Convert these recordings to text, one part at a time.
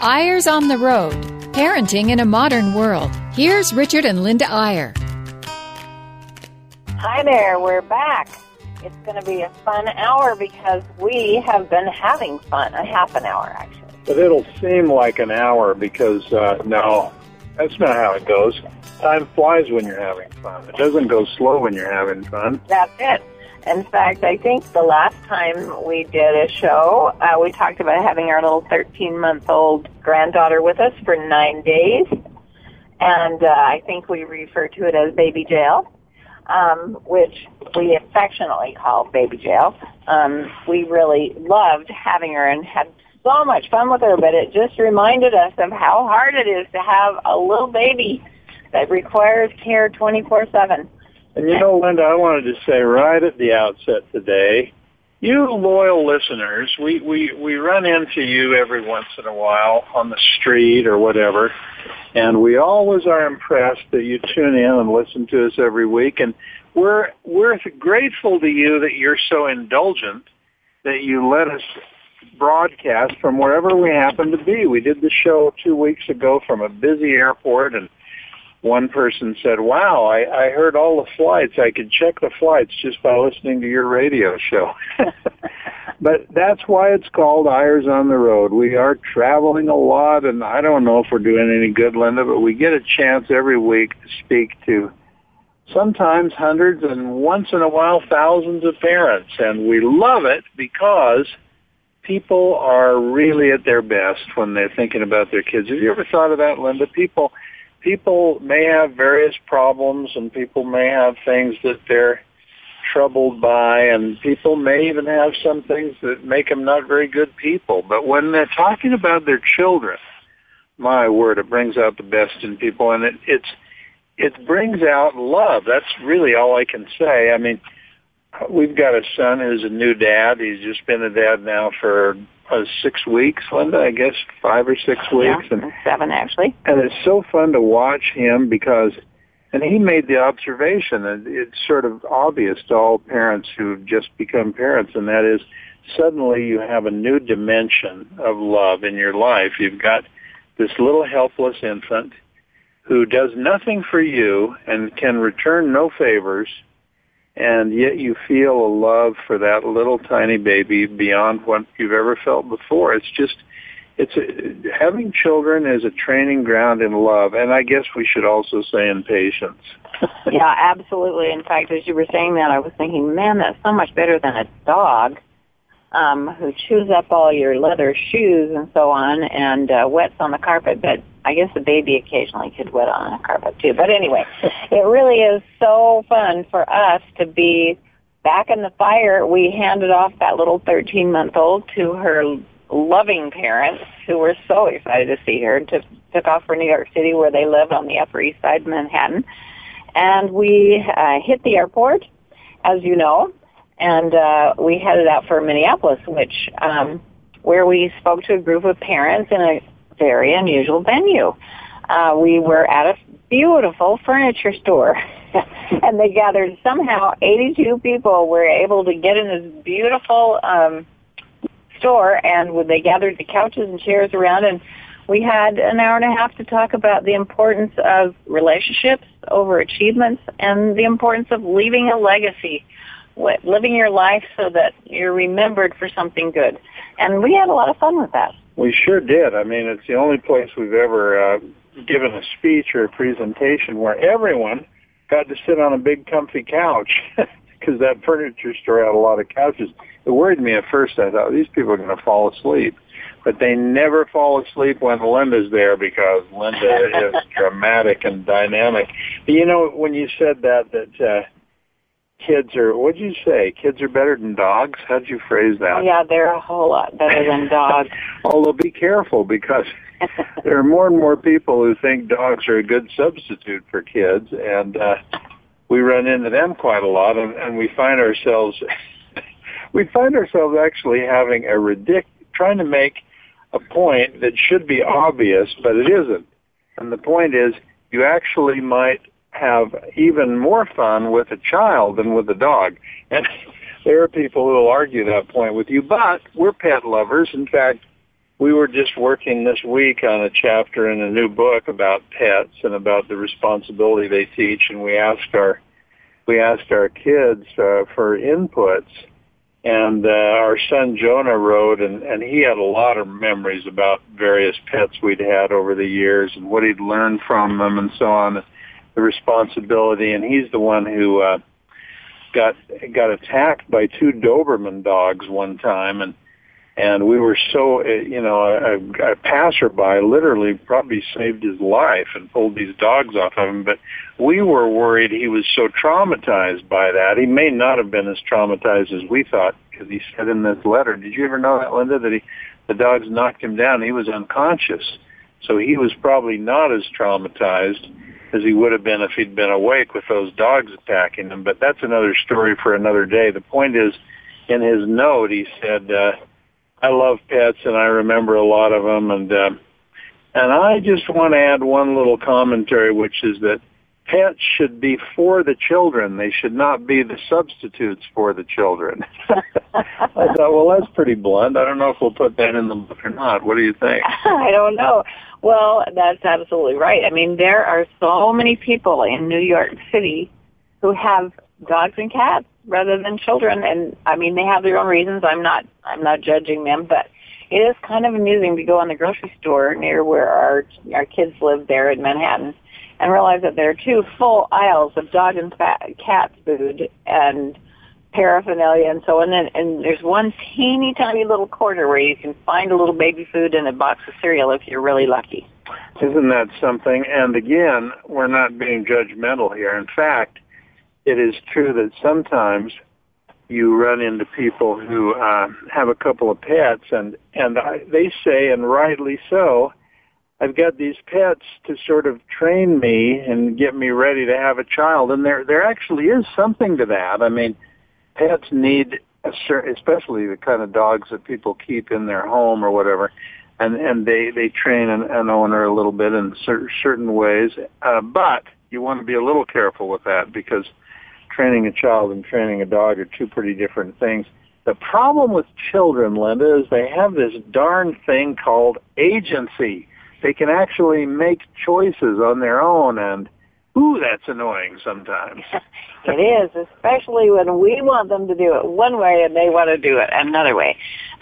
Eyres on the Road Parenting in a Modern World. Here's Richard and Linda Eyre. Hi there, we're back. It's going to be a fun hour because we have been having fun, a half an hour actually. But it'll seem like an hour because, uh, no, that's not how it goes. Time flies when you're having fun. It doesn't go slow when you're having fun. That's it. In fact, I think the last time we did a show, uh, we talked about having our little 13 month old granddaughter with us for nine days. And uh, I think we refer to it as baby jail, um, which we affectionately call baby jail. Um, we really loved having her and had so much fun with her, but it just reminded us of how hard it is to have a little baby that requires care 24 7. And you know, Linda, I wanted to say right at the outset today, you loyal listeners, we, we, we run into you every once in a while on the street or whatever, and we always are impressed that you tune in and listen to us every week, and we're, we're grateful to you that you're so indulgent that you let us broadcast from wherever we happen to be. We did the show two weeks ago from a busy airport and one person said, wow, I, I heard all the flights. I could check the flights just by listening to your radio show. but that's why it's called Eyres on the Road. We are traveling a lot, and I don't know if we're doing any good, Linda, but we get a chance every week to speak to sometimes hundreds and once in a while thousands of parents. And we love it because people are really at their best when they're thinking about their kids. Have you ever thought of that, Linda? People people may have various problems and people may have things that they're troubled by and people may even have some things that make them not very good people. But when they're talking about their children, my word, it brings out the best in people and it, it's, it brings out love. That's really all I can say. I mean, we've got a son who's a new dad. He's just been a dad now for uh, six weeks, Linda. I guess five or six weeks, yeah, and seven actually. And it's so fun to watch him because, and he made the observation, and it's sort of obvious to all parents who've just become parents, and that is suddenly you have a new dimension of love in your life. You've got this little helpless infant who does nothing for you and can return no favors and yet you feel a love for that little tiny baby beyond what you've ever felt before. It's just, it's a, having children is a training ground in love, and I guess we should also say in patience. yeah, absolutely. In fact, as you were saying that, I was thinking, man, that's so much better than a dog um, who chews up all your leather shoes and so on and uh, wets on the carpet. But I guess the baby occasionally could wet on a carpet too. But anyway, it really is so fun for us to be back in the fire. We handed off that little 13 month old to her loving parents who were so excited to see her. And took took off for New York City where they live on the Upper East Side of Manhattan. And we uh, hit the airport, as you know, and uh, we headed out for Minneapolis, which um, where we spoke to a group of parents in a very unusual venue. Uh, we were at a beautiful furniture store, and they gathered somehow 82 people were able to get in this beautiful um, store, and they gathered the couches and chairs around and we had an hour and a half to talk about the importance of relationships over achievements and the importance of leaving a legacy living your life so that you're remembered for something good. And we had a lot of fun with that. We sure did. I mean, it's the only place we've ever uh, given a speech or a presentation where everyone got to sit on a big comfy couch because that furniture store had a lot of couches. It worried me at first. I thought these people are going to fall asleep. But they never fall asleep when Linda's there because Linda is dramatic and dynamic. But you know, when you said that, that uh, kids are what'd you say? Kids are better than dogs? How'd you phrase that? Yeah they're a whole lot better than dogs. Although be careful because there are more and more people who think dogs are a good substitute for kids and uh we run into them quite a lot and, and we find ourselves we find ourselves actually having a ridic trying to make a point that should be obvious but it isn't. And the point is you actually might have even more fun with a child than with a dog. And there are people who will argue that point with you, but we're pet lovers. In fact, we were just working this week on a chapter in a new book about pets and about the responsibility they teach, and we asked our we asked our kids uh, for inputs, and uh, our son Jonah wrote, and, and he had a lot of memories about various pets we'd had over the years and what he'd learned from them and so on, the responsibility, and he's the one who uh, got got attacked by two Doberman dogs one time, and and we were so uh, you know a, a passerby literally probably saved his life and pulled these dogs off of him but we were worried he was so traumatized by that. He may not have been as traumatized as we thought because he said in this letter did you ever know that linda that he the dogs knocked him down? He was unconscious so he was probably not as traumatized as he would have been if he'd been awake with those dogs attacking him. But that's another story for another day. The point is in his note he said uh I love pets and I remember a lot of them and uh, and I just want to add one little commentary which is that pets should be for the children. They should not be the substitutes for the children. I thought, well, that's pretty blunt. I don't know if we'll put that in the book or not. What do you think? I don't know. Well, that's absolutely right. I mean, there are so many people in New York City who have dogs and cats rather than children. And I mean, they have their own reasons. I'm not, I'm not judging them, but it is kind of amusing to go in the grocery store near where our our kids live there in Manhattan and realize that there are two full aisles of dog and fat, cat food and paraphernalia and so on. And, and there's one teeny tiny little corner where you can find a little baby food and a box of cereal if you're really lucky. Isn't that something? And again, we're not being judgmental here. In fact, it is true that sometimes you run into people who uh, have a couple of pets, and and I, they say, and rightly so, I've got these pets to sort of train me and get me ready to have a child, and there there actually is something to that. I mean, pets need a certain, especially the kind of dogs that people keep in their home or whatever, and and they they train an, an owner a little bit in cer- certain ways, uh, but you want to be a little careful with that because training a child and training a dog are two pretty different things. The problem with children, Linda, is they have this darn thing called agency. They can actually make choices on their own and ooh, that's annoying sometimes. it is, especially when we want them to do it one way and they want to do it another way.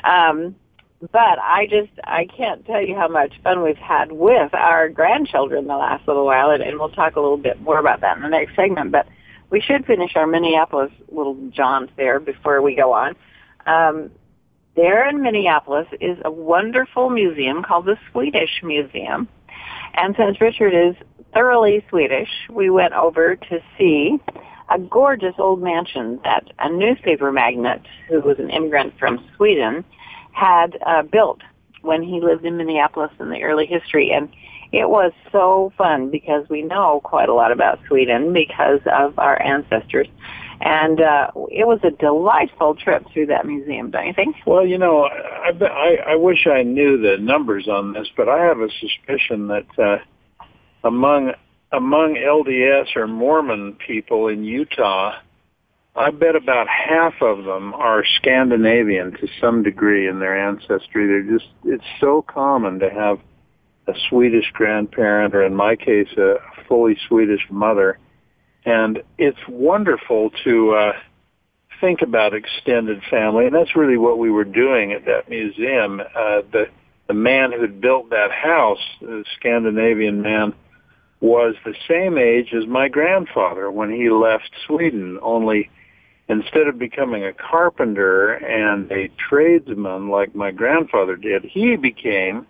Um, but I just, I can't tell you how much fun we've had with our grandchildren the last little while, and, and we'll talk a little bit more about that in the next segment. But we should finish our Minneapolis little jaunt there before we go on. Um, there in Minneapolis is a wonderful museum called the Swedish Museum. And since Richard is thoroughly Swedish, we went over to see a gorgeous old mansion that a newspaper magnate who was an immigrant from Sweden had uh, built when he lived in Minneapolis in the early history. And it was so fun because we know quite a lot about Sweden because of our ancestors. And uh, it was a delightful trip through that museum, don't you think? Well, you know, I, I, I wish I knew the numbers on this, but I have a suspicion that uh, among among LDS or Mormon people in Utah, I bet about half of them are Scandinavian to some degree in their ancestry. They're just, it's so common to have a Swedish grandparent, or in my case, a fully Swedish mother. And it's wonderful to uh, think about extended family, and that's really what we were doing at that museum. Uh, the the man who had built that house, the Scandinavian man, was the same age as my grandfather when he left Sweden. Only instead of becoming a carpenter and a tradesman like my grandfather did, he became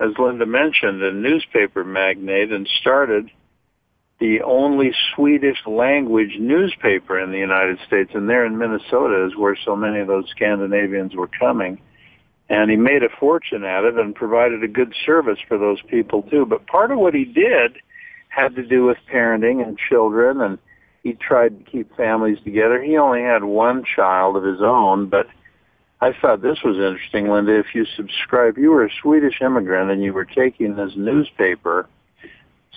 as Linda mentioned, a newspaper magnate and started the only Swedish language newspaper in the United States. And there in Minnesota is where so many of those Scandinavians were coming. And he made a fortune at it and provided a good service for those people too. But part of what he did had to do with parenting and children and he tried to keep families together. He only had one child of his own, but I thought this was interesting, Linda. If you subscribe, you were a Swedish immigrant and you were taking this newspaper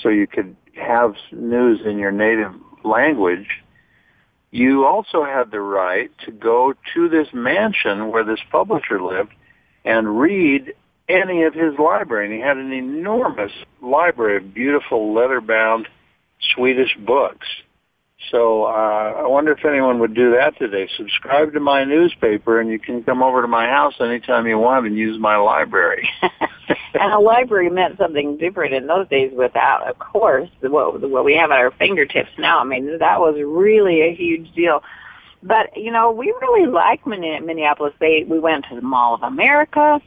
so you could have news in your native language. You also had the right to go to this mansion where this publisher lived and read any of his library. And he had an enormous library of beautiful leather-bound Swedish books. So uh, I wonder if anyone would do that today. Subscribe to my newspaper, and you can come over to my house anytime you want and use my library. and a library meant something different in those days. Without, of course, what what we have at our fingertips now. I mean, that was really a huge deal. But you know, we really like Minneapolis. They we went to the Mall of America,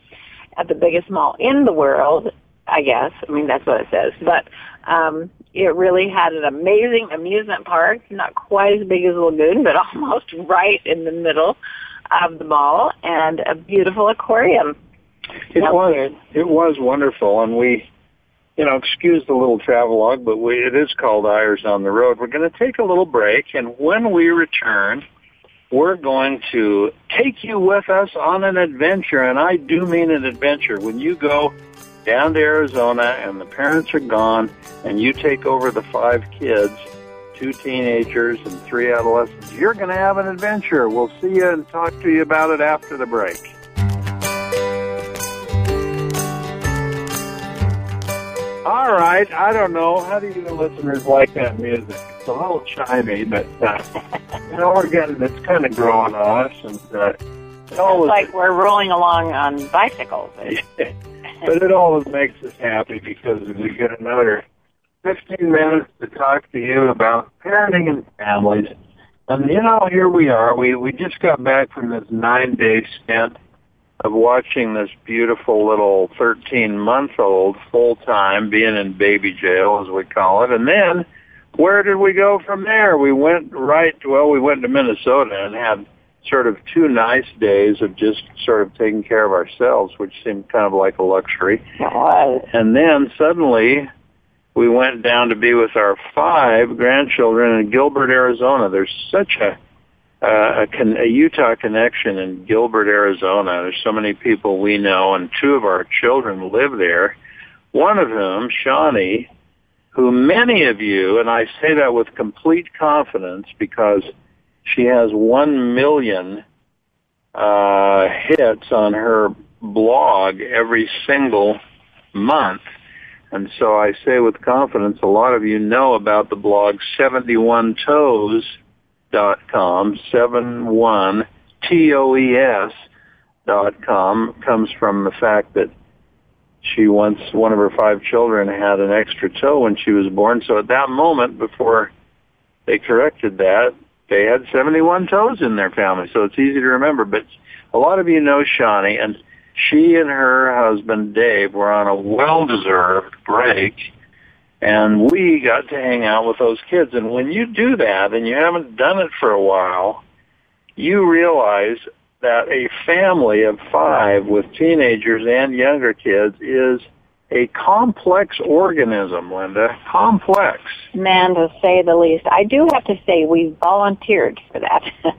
at the biggest mall in the world, I guess. I mean, that's what it says. But um, it really had an amazing amusement park, not quite as big as Lagoon, but almost right in the middle of the mall, and a beautiful aquarium. It was it was wonderful, and we, you know, excuse the little travelogue, but we it is called Eyres on the Road. We're going to take a little break, and when we return, we're going to take you with us on an adventure, and I do mean an adventure. When you go down to Arizona and the parents are gone and you take over the five kids, two teenagers and three adolescents, you're going to have an adventure. We'll see you and talk to you about it after the break. All right, I don't know. How do you listeners like that music? It's a little chimey, but uh, you know, we're getting it's kind of growing on us, and uh, it's like we're rolling along on bicycles. but it always makes us happy because we get another 15 minutes to talk to you about parenting and families. And you know, here we are. We we just got back from this nine day stint of watching this beautiful little 13 month old full time being in baby jail, as we call it. And then where did we go from there? We went right. Well, we went to Minnesota and had sort of two nice days of just sort of taking care of ourselves, which seemed kind of like a luxury. And then suddenly we went down to be with our five grandchildren in Gilbert, Arizona. There's such a uh, a, con- a Utah connection in Gilbert, Arizona. There's so many people we know, and two of our children live there. One of whom, Shawni, who many of you, and I say that with complete confidence because she has one million uh, hits on her blog every single month. And so I say with confidence, a lot of you know about the blog 71toes.com, 71 T-O-E-S dot com comes from the fact that she once, one of her five children had an extra toe when she was born. So at that moment, before they corrected that, they had 71 toes in their family, so it's easy to remember. But a lot of you know Shawni, and she and her husband Dave were on a well-deserved break, and we got to hang out with those kids. And when you do that, and you haven't done it for a while, you realize that a family of five with teenagers and younger kids is a complex organism, Linda. Complex. Man, to say the least. I do have to say we volunteered for that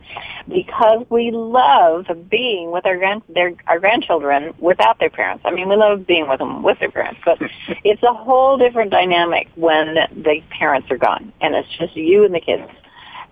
because we love being with our grand their our grandchildren without their parents. I mean, we love being with them with their parents, but it's a whole different dynamic when the parents are gone and it's just you and the kids.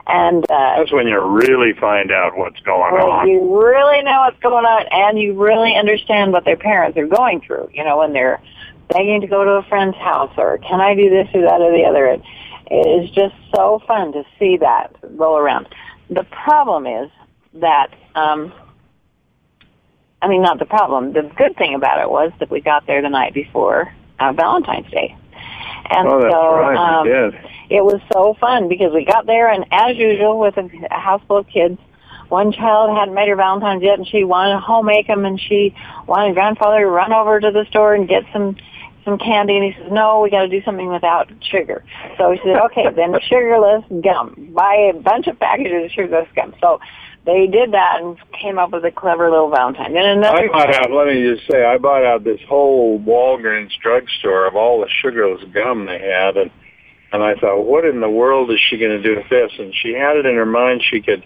And uh, that's when you really find out what's going well, on. You really know what's going on, and you really understand what their parents are going through. You know, when they're begging to go to a friend's house or can I do this or that or the other. It, it is just so fun to see that roll around. The problem is that, um, I mean, not the problem. The good thing about it was that we got there the night before uh, Valentine's Day. And oh, so right. um, it was so fun because we got there and as usual with a, a house full of kids, one child hadn't made her Valentine's yet and she wanted to home make them and she wanted grandfather to run over to the store and get some some candy, and he says, no, we got to do something without sugar. So he said, okay, then sugarless gum. Buy a bunch of packages of sugarless gum. So they did that and came up with a clever little Valentine. Then another I bought out, let me just say, I bought out this whole Walgreens drugstore of all the sugarless gum they had, and and I thought, what in the world is she going to do with this? And she had it in her mind she could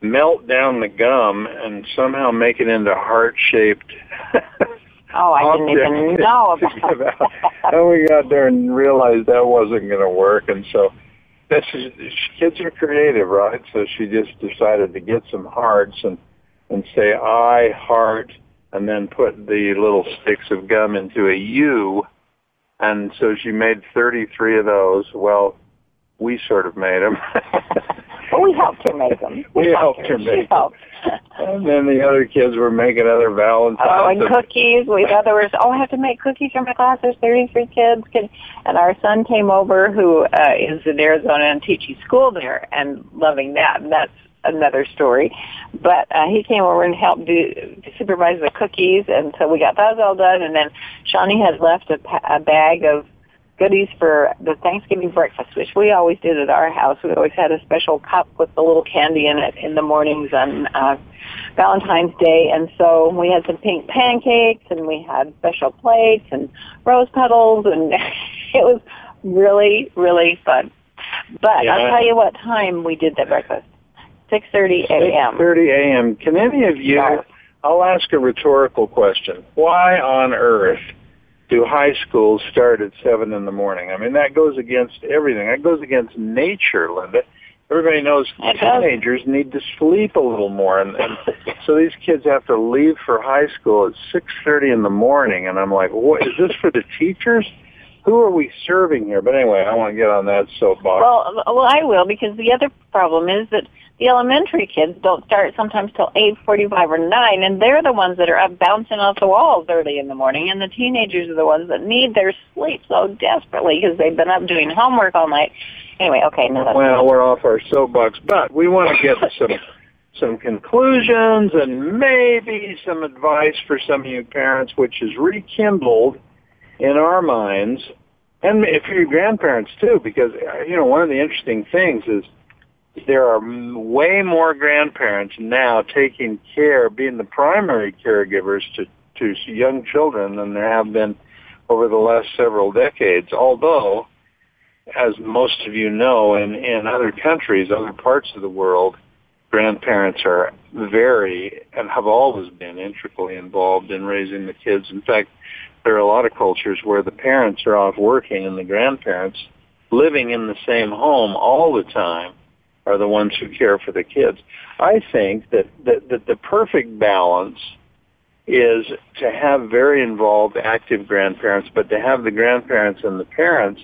melt down the gum and somehow make it into heart-shaped Oh, I didn't even know about that. and we got there and realized that wasn't going to work, and so this is kids are creative, right? So she just decided to get some hearts and and say I heart and then put the little sticks of gum into a U. And so she made 33 of those. Well, we sort of made them. well, we helped her make them. We, we helped her, her make them. and then the other kids were making other Valentines. Oh, and, cookies. We thought there was, oh, I have to make cookies for my class. There's 33 kids. And our son came over who uh, is in Arizona and teaching school there and loving that. And that's another story. But uh, he came over and helped do supervise the cookies, and so we got those all done. And then Shawni had left a, a bag of goodies for the Thanksgiving breakfast, which we always did at our house. We always had a special cup with a little candy in it in the mornings on uh, Valentine's Day. And so we had some pink pancakes and we had special plates and rose petals and it was really, really fun. But yeah. I'll tell you what time we did that breakfast. 6.30 a.m. 6.30 a.m. Can any of you, I'll ask a rhetorical question. Why on earth do high schools start at 7 in the morning? I mean, that goes against everything. That goes against nature, Linda. Everybody knows teenagers need to sleep a little more, and, and so these kids have to leave for high school at 6.30 in the morning, and I'm like, what, is this for the teachers? who are we serving here? But anyway, I want to get on that soapbox. Well, well, I will because the other problem is that the elementary kids don't start sometimes till eight forty-five or nine, and they're the ones that are up bouncing off the walls early in the morning, and the teenagers are the ones that need their sleep so desperately because they've been up doing homework all night. Anyway, okay, no. Well, we're off our soapbox, but we want to get some some conclusions and maybe some advice for some of you parents, which is rekindled in our minds, and if you're grandparents too, because uh, you know one of the interesting things is there are way more grandparents now taking care, being the primary caregivers to to young children than there have been over the last several decades. Although, as most of you know, in in other countries, other parts of the world, grandparents are very and have always been intricately involved in raising the kids. In fact, there are a lot of cultures where the parents are off working and the grandparents living in the same home all the time are the ones who care for the kids. I think that, that, that the perfect balance is to have very involved active grandparents, but to have the grandparents and the parents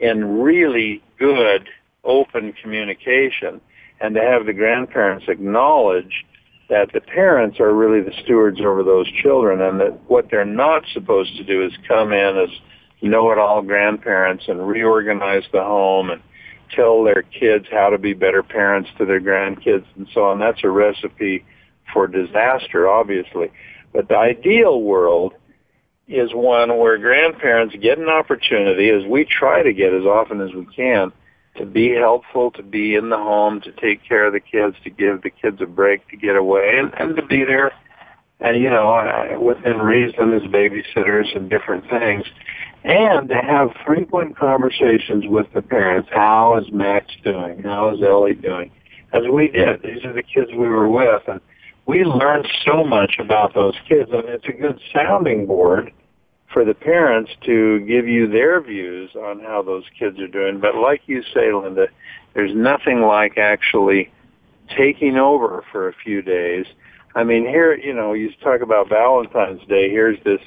in really good open communication and to have the grandparents acknowledge that the parents are really the stewards over those children and that what they're not supposed to do is come in as know-it-all grandparents and reorganize the home and tell their kids how to be better parents to their grandkids and so on. That's a recipe for disaster, obviously. But the ideal world is one where grandparents get an opportunity, as we try to get as often as we can, to be helpful, to be in the home, to take care of the kids, to give the kids a break, to get away, and, and to be there, and you know, uh, within reason as babysitters and different things, and to have frequent conversations with the parents. How is Max doing? How is Ellie doing? As we did. These are the kids we were with, and we learned so much about those kids, and it's a good sounding board for the parents to give you their views on how those kids are doing. But like you say, Linda, there's nothing like actually taking over for a few days. I mean, here, you know, you talk about Valentine's Day. Here's this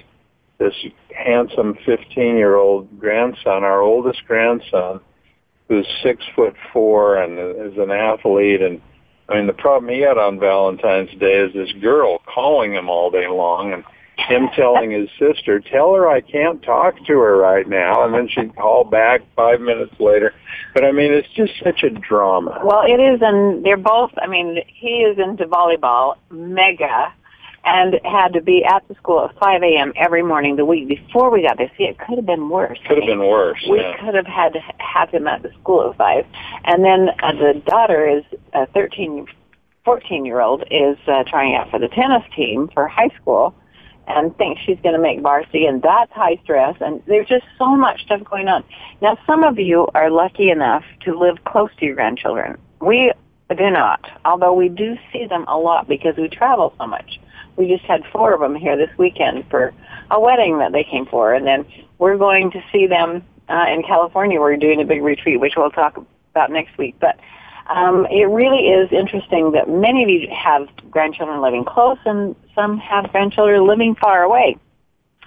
this handsome 15 year old grandson, our oldest grandson, who's six foot four and is an athlete. And I mean, the problem he had on Valentine's Day is this girl calling him all day long and him telling his sister, "Tell her I can't talk to her right now," and then she'd call back five minutes later. But I mean, it's just such a drama. Well, it is, and they're both. I mean, he is into volleyball, mega, and had to be at the school at 5 a.m. every morning the week before we got there. See, it could have been worse. Could have been worse. We yeah. could have had to have him at the school at 5. And then uh, the daughter is a 13, 14 year old is uh, trying out for the tennis team for high school and thinks she's going to make varsity, and that's high stress. And there's just so much stuff going on. Now, some of you are lucky enough to live close to your grandchildren. We do not, although we do see them a lot because we travel so much. We just had four of them here this weekend for a wedding that they came for, and then we're going to see them uh, in California. We're doing a big retreat, which we'll talk about next week. But Um, it really is interesting that many of you have grandchildren living close and some have grandchildren living far away.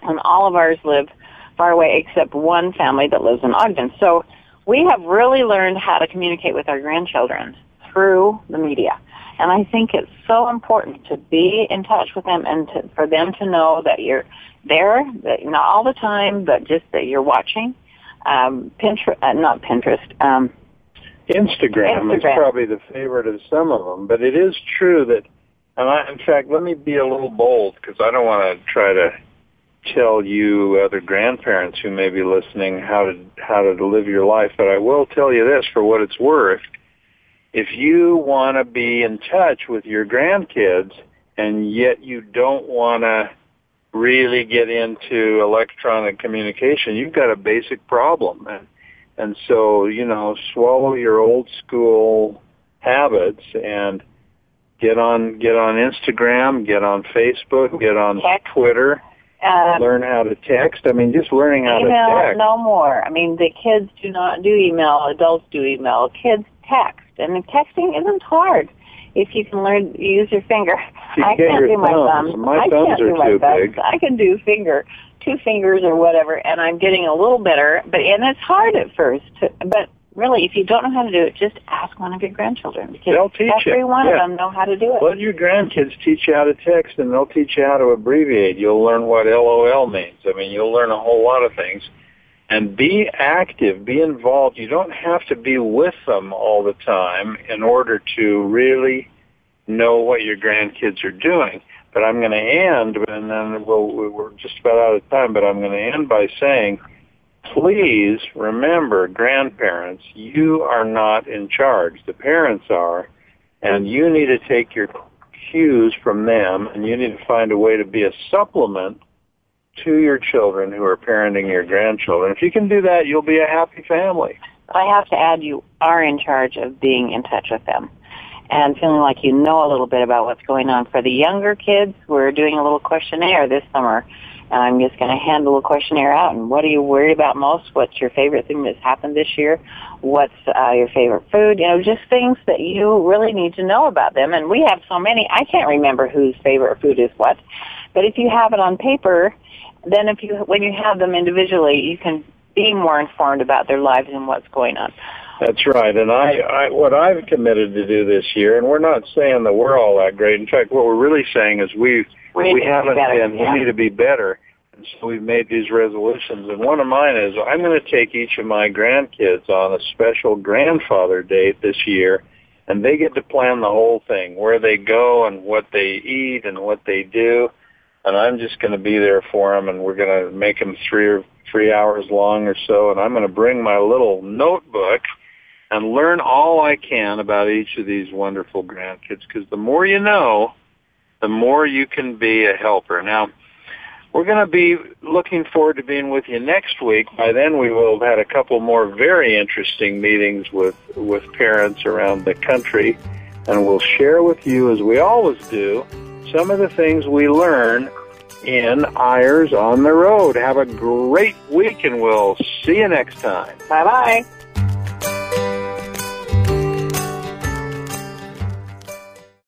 And all of ours live far away except one family that lives in Ogden. So we have really learned how to communicate with our grandchildren through the media. And I think it's so important to be in touch with them and to, for them to know that you're there, that not all the time, but just that you're watching. Um, Pinterest, uh, not Pinterest, um, Instagram, Instagram is probably the favorite of some of them, but it is true that, and I, in fact, let me be a little bold because I don't want to try to tell you other grandparents who may be listening how to how to live your life, but I will tell you this for what it's worth. If you want to be in touch with your grandkids and yet you don't want to really get into electronic communication, you've got a basic problem. And, and so, you know, swallow your old school habits and get on get on Instagram, get on Facebook, get on Twitter um, learn how to text. I mean, just learning how email, to text. Email no more. I mean, the kids do not do email. Adults do email. Kids text, and texting isn't hard if you can learn to use your finger. You I can't do my thumbs. thumb. My I thumbs can't are do my too thumbs. big. I can do finger, two fingers or whatever, and I'm getting a little better. But and it's hard at first. To, but really, if you don't know how to do it, just ask one of your grandchildren because they'll teach every you. one yeah. of them know how to do it. Let your grandkids teach you how to text, and they'll teach you how to abbreviate. You'll learn what LOL means. I mean, you'll learn a whole lot of things. And be active, be involved. You don't have to be with them all the time in order to really know what your grandkids are doing. But I'm going to end, and then we'll, we're just about out of time, but I'm going to end by saying, please remember, grandparents, you are not in charge. The parents are, and you need to take your cues from them, and you need to find a way to be a supplement to your children who are parenting your grandchildren. If you can do that, you'll be a happy family. I have to add, you are in charge of being in touch with them and feeling like you know a little bit about what's going on. For the younger kids, we're doing a little questionnaire this summer and I'm just going to hand a little questionnaire out. And what are you worried about most? What's your favorite thing that's happened this year? What's uh, your favorite food? You know, just things that you really need to know about them. And we have so many. I can't remember whose favorite food is what. But if you have it on paper, then if you when you have them individually, you can be more informed about their lives and what's going on. That's right, and I, I what I've committed to do this year, and we're not saying that we're all that great. In fact, what we're really saying is we we, we haven't been. Yeah. We need to be better, and so we've made these resolutions. And one of mine is I'm going to take each of my grandkids on a special grandfather date this year, and they get to plan the whole thing, where they go and what they eat and what they do. And I'm just going to be there for them, and we're going to make them three or three hours long or so. And I'm going to bring my little notebook and learn all I can about each of these wonderful grandkids. Because the more you know, the more you can be a helper. Now, we're going to be looking forward to being with you next week. By then, we will have had a couple more very interesting meetings with, with parents around the country, and we'll share with you, as we always do, some of the things we learn in Eyres on the Road. Have a great week, and we'll see you next time. Bye bye.